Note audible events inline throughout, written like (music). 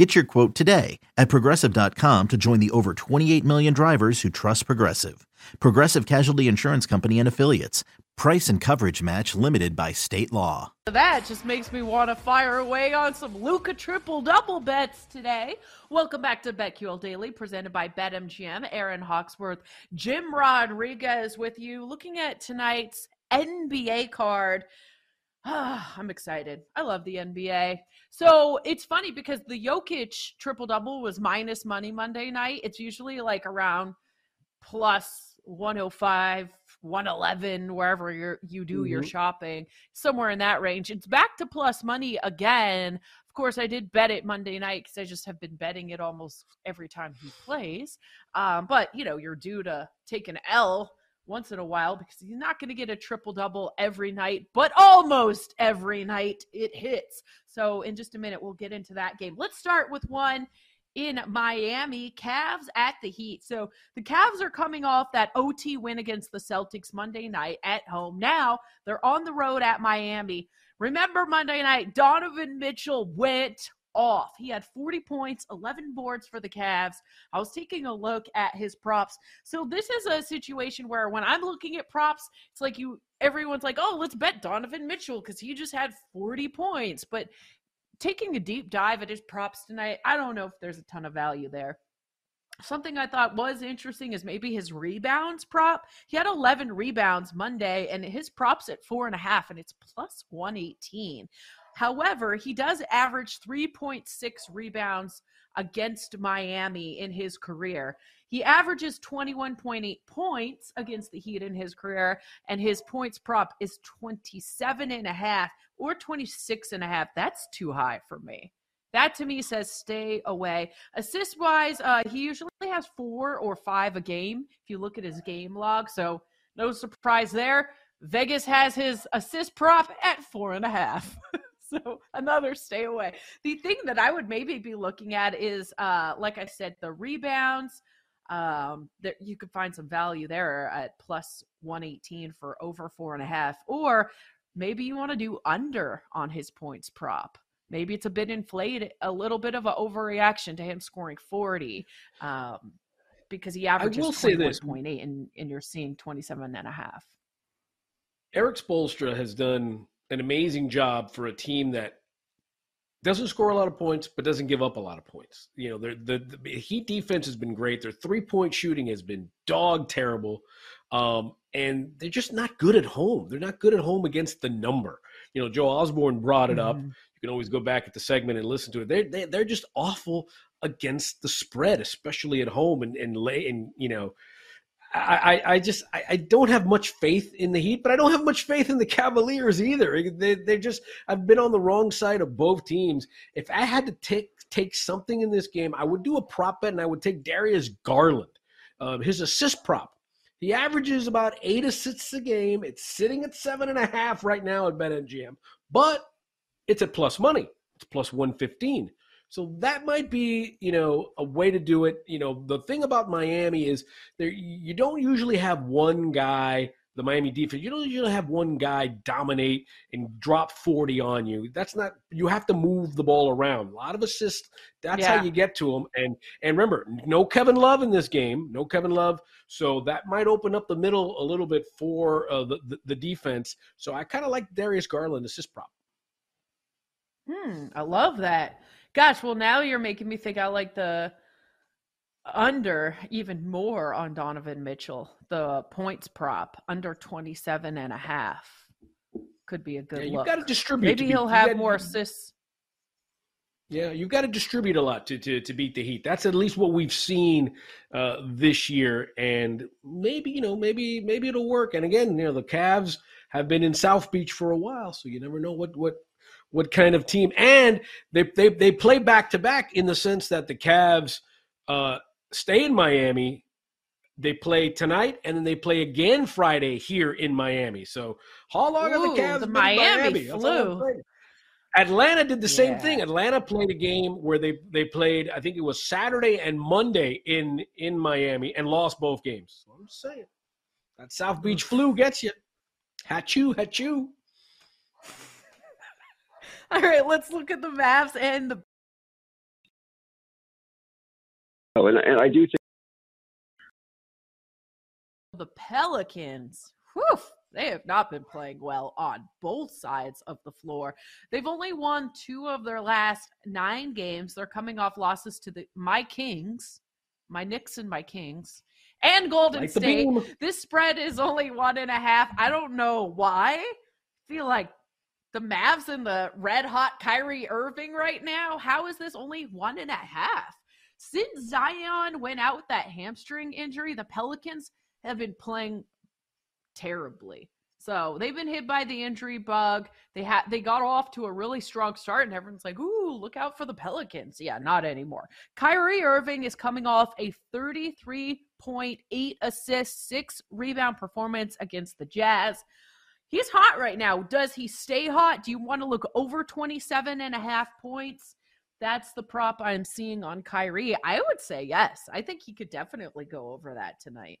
Get your quote today at progressive.com to join the over 28 million drivers who trust Progressive. Progressive Casualty Insurance Company and Affiliates. Price and coverage match limited by state law. That just makes me want to fire away on some Luka triple double bets today. Welcome back to BetQL Daily, presented by BetMGM. Aaron Hawksworth, Jim Rodriguez with you, looking at tonight's NBA card. (sighs) I'm excited. I love the NBA. So it's funny because the Jokic triple double was minus money Monday night. It's usually like around plus 105, 111, wherever you you do mm-hmm. your shopping, somewhere in that range. It's back to plus money again. Of course, I did bet it Monday night because I just have been betting it almost every time he plays. Um, but you know, you're due to take an L once in a while because he's not going to get a triple double every night, but almost every night it hits. So, in just a minute, we'll get into that game. Let's start with one in Miami, Cavs at the Heat. So, the Cavs are coming off that OT win against the Celtics Monday night at home. Now, they're on the road at Miami. Remember Monday night, Donovan Mitchell went off. He had 40 points, 11 boards for the Cavs. I was taking a look at his props. So this is a situation where when I'm looking at props, it's like you everyone's like, "Oh, let's bet Donovan Mitchell cuz he just had 40 points." But taking a deep dive at his props tonight, I don't know if there's a ton of value there. Something I thought was interesting is maybe his rebounds prop. He had 11 rebounds Monday, and his props at four and a half, and it's plus 118. However, he does average 3.6 rebounds against Miami in his career. He averages 21.8 points against the Heat in his career, and his points prop is 27 and a half or 26 and a half. That's too high for me. That to me says stay away. Assist wise, uh, he usually has four or five a game if you look at his game log. So no surprise there. Vegas has his assist prop at four and a half. (laughs) so another stay away. The thing that I would maybe be looking at is, uh, like I said, the rebounds. Um, that you could find some value there at plus 118 for over four and a half, or maybe you want to do under on his points prop. Maybe it's a bit inflated, a little bit of an overreaction to him scoring 40. Um, because he averages 21.8 and, and you're seeing 27 and a half. Erik Spoelstra has done an amazing job for a team that doesn't score a lot of points but doesn't give up a lot of points. You know, the, the Heat defense has been great. Their three point shooting has been dog terrible, um, and they're just not good at home. They're not good at home against the number. You know, Joe Osborne brought it up. You can always go back at the segment and listen to it. They're they, are they are just awful against the spread, especially at home and and lay and you know I, I just I, I, don't have much faith in the Heat, but I don't have much faith in the Cavaliers either. They they just I've been on the wrong side of both teams. If I had to take take something in this game, I would do a prop bet and I would take Darius Garland, um, his assist prop. He averages about eight assists a game. It's sitting at seven and a half right now at BetMGM, but it's at plus money. It's plus one fifteen. So that might be, you know, a way to do it. You know, the thing about Miami is there you don't usually have one guy, the Miami defense, you don't usually have one guy dominate and drop 40 on you. That's not you have to move the ball around. A lot of assists, that's yeah. how you get to them. And and remember, no Kevin Love in this game, no Kevin Love. So that might open up the middle a little bit for uh, the, the, the defense. So I kind of like Darius Garland assist prop. Hmm, I love that. Gosh, well now you're making me think I like the under even more on Donovan Mitchell. The points prop under 27 and a half could be a good yeah, You've got to distribute. Maybe to he'll have gotta, more assists. Yeah, you've got to distribute a lot to, to, to beat the Heat. That's at least what we've seen uh, this year, and maybe you know, maybe maybe it'll work. And again, you know, the Cavs have been in South Beach for a while, so you never know what what what kind of team. And they they they play back to back in the sense that the Cavs uh, stay in Miami, they play tonight, and then they play again Friday here in Miami. So how long are the Cavs? The Miami, Miami flu. Atlanta did the same yeah. thing. Atlanta played a game where they they played, I think it was Saturday and Monday in in Miami, and lost both games. So I'm just saying that South Beach flu gets you. Hatchu, hatchu. (laughs) All right, let's look at the maps and the. Oh, and, and I do think the Pelicans. Whew, they have not been playing well on both sides of the floor. They've only won two of their last nine games. They're coming off losses to the my Kings, my Knicks and my Kings, and Golden like State. This spread is only one and a half. I don't know why. I feel like the Mavs and the red hot Kyrie Irving right now. How is this only one and a half? Since Zion went out with that hamstring injury, the Pelicans have been playing terribly. So they've been hit by the injury bug. They had they got off to a really strong start, and everyone's like, "Ooh, look out for the Pelicans." Yeah, not anymore. Kyrie Irving is coming off a 33.8 assist, six rebound performance against the Jazz. He's hot right now. Does he stay hot? Do you want to look over 27 and a half points? That's the prop I'm seeing on Kyrie. I would say yes. I think he could definitely go over that tonight.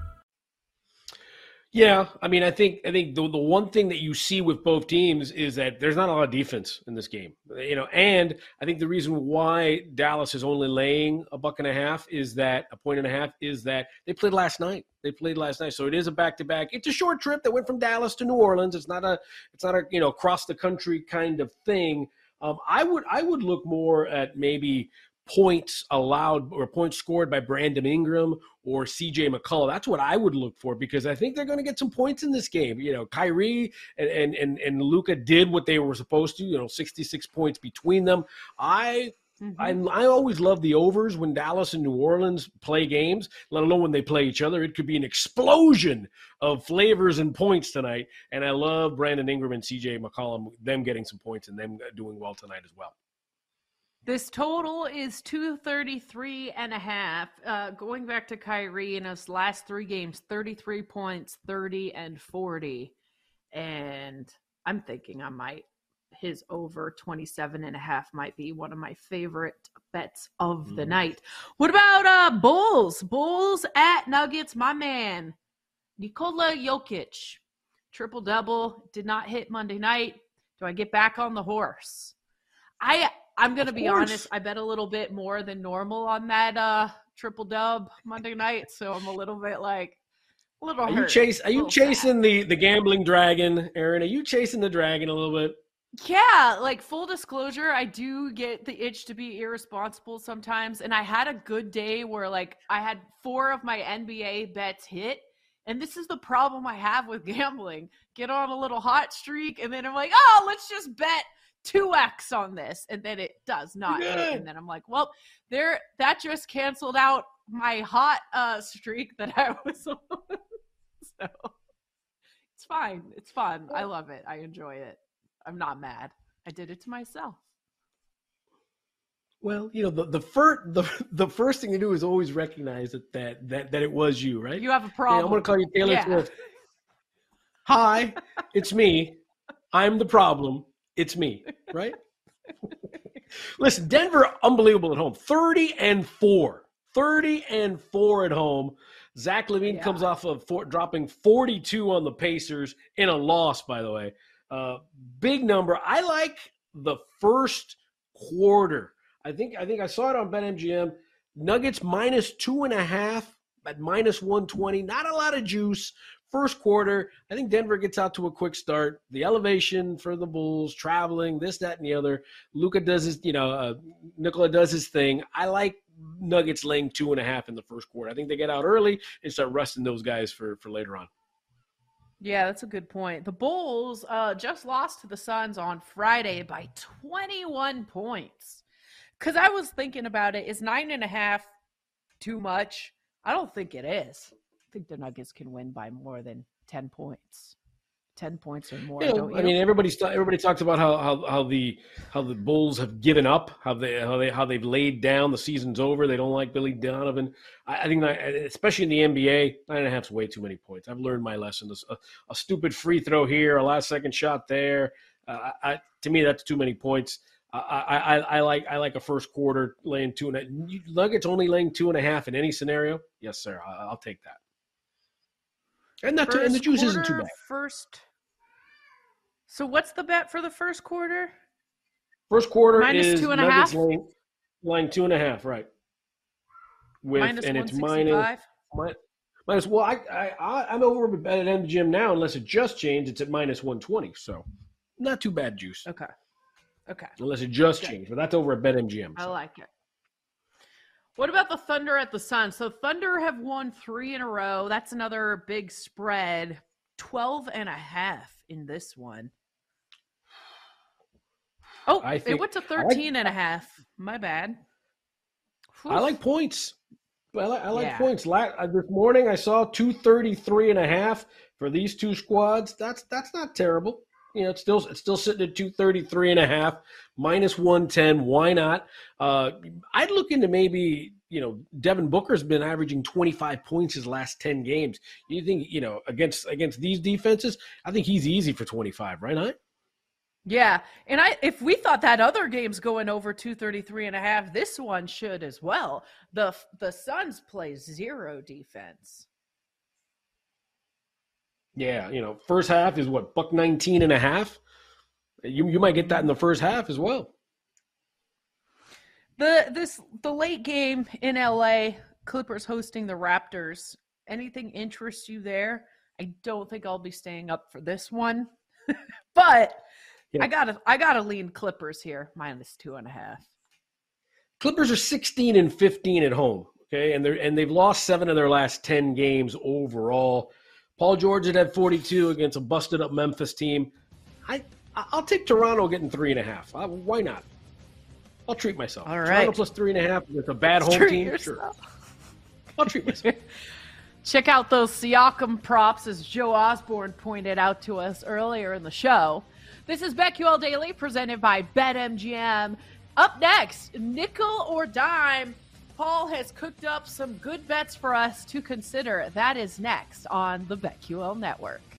Yeah, I mean, I think I think the the one thing that you see with both teams is that there's not a lot of defense in this game, you know. And I think the reason why Dallas is only laying a buck and a half is that a point and a half is that they played last night. They played last night, so it is a back to back. It's a short trip that went from Dallas to New Orleans. It's not a it's not a you know across the country kind of thing. Um, I would I would look more at maybe points allowed or points scored by Brandon Ingram or CJ McCollum. That's what I would look for because I think they're going to get some points in this game. You know, Kyrie and and and, and Luka did what they were supposed to. You know, 66 points between them. I Mm-hmm. I, I always love the overs when Dallas and New Orleans play games, let alone when they play each other. It could be an explosion of flavors and points tonight. And I love Brandon Ingram and CJ McCollum, them getting some points and them doing well tonight as well. This total is 233 and a half. Uh, going back to Kyrie in his last three games, 33 points, 30 and 40. And I'm thinking I might, his over 27 and a half might be one of my favorite bets of the mm. night. What about uh Bulls? Bulls at Nuggets, my man. Nikola Jokic, triple double, did not hit Monday night. Do I get back on the horse? I I'm gonna be honest. I bet a little bit more than normal on that uh triple dub Monday night, so I'm a little bit like a little. Are hurt, you chase? Are you chasing sad. the the gambling dragon, Aaron? Are you chasing the dragon a little bit? Yeah, like full disclosure, I do get the itch to be irresponsible sometimes, and I had a good day where like I had four of my NBA bets hit. And this is the problem I have with gambling. Get on a little hot streak, and then I'm like, oh, let's just bet 2x on this and then it does not hit. and then i'm like well there that just canceled out my hot uh streak that i (laughs) was on. So it's fine it's fun. I love it. I enjoy it. I'm not mad. I did it to myself. Well you know the, the first the, the first thing to do is always recognize that that that, that it was you right? You have a problem i'm gonna call you taylor yeah. swift. Hi it's me. I'm the problem it's me, right? (laughs) Listen, Denver, unbelievable at home. 30 and 4. 30 and 4 at home. Zach LaVine yeah. comes off of four, dropping 42 on the Pacers in a loss, by the way. Uh, big number. I like the first quarter. I think I think I saw it on BetMGM. Nuggets minus two and a half at minus 120. Not a lot of juice First quarter, I think Denver gets out to a quick start. The elevation for the Bulls, traveling, this, that, and the other. Luka does his, you know, uh, Nikola does his thing. I like Nuggets laying two and a half in the first quarter. I think they get out early and start resting those guys for for later on. Yeah, that's a good point. The Bulls uh, just lost to the Suns on Friday by 21 points. Because I was thinking about it, is nine and a half too much? I don't think it is. I think the Nuggets can win by more than 10 points. 10 points or more. Yeah, I mean, everybody's everybody talks about how, how how the how the Bulls have given up, how they how they how they've laid down. The season's over. They don't like Billy Donovan. I, I think, that, especially in the NBA, nine and a half is way too many points. I've learned my lesson. A, a stupid free throw here, a last second shot there. Uh, I, to me, that's too many points. I, I, I like I like a first quarter laying two and a, Nuggets only laying two and a half in any scenario. Yes, sir. I, will take that. And that and the juice quarter, isn't too bad. First. So what's the bet for the first quarter? First quarter minus is two and a half. Line, line two and a half, right? With minus and it's minus, minus minus. Well, I I I'm over at MGM now. Unless it just changed, it's at minus one twenty. So not too bad juice. Okay. Okay. Unless it just changed, but that's over at BetMGM. So. I like it. What about the Thunder at the Sun? So Thunder have won three in a row. That's another big spread. 12 and a half in this one. Oh, I think, it went to 13 like, and a half. My bad. Oof. I like points. I like, I like yeah. points. Uh, this morning I saw 233 and a half for these two squads. That's that's not terrible. You know, it's still it's still sitting at 233 and a half, minus 110. Why not? Uh, I'd look into maybe, you know, Devin Booker's been averaging 25 points his last 10 games. You think, you know, against against these defenses, I think he's easy for 25, right? Huh? Yeah. And I if we thought that other game's going over 233 and a half, this one should as well. The the Suns play zero defense. Yeah, you know, first half is what, buck 19 and a half? You you might get that in the first half as well. The this the late game in LA, Clippers hosting the Raptors. Anything interest you there? I don't think I'll be staying up for this one. (laughs) but yeah. I gotta I gotta lean Clippers here, minus two and a half. Clippers are 16 and 15 at home. Okay, and they're and they've lost seven of their last 10 games overall. Paul George had had 42 against a busted up Memphis team. I I'll take Toronto getting three and a half. I, why not? I'll treat myself. All right. Toronto plus three and a half with a bad (laughs) home treat team. Yourself. Sure. I'll treat myself. (laughs) Check out those Siakam props, as Joe Osborne pointed out to us earlier in the show. This is BetQL Daily, presented by BetMGM. Up next, nickel or dime. Paul has cooked up some good bets for us to consider. That is next on the BetQL Network.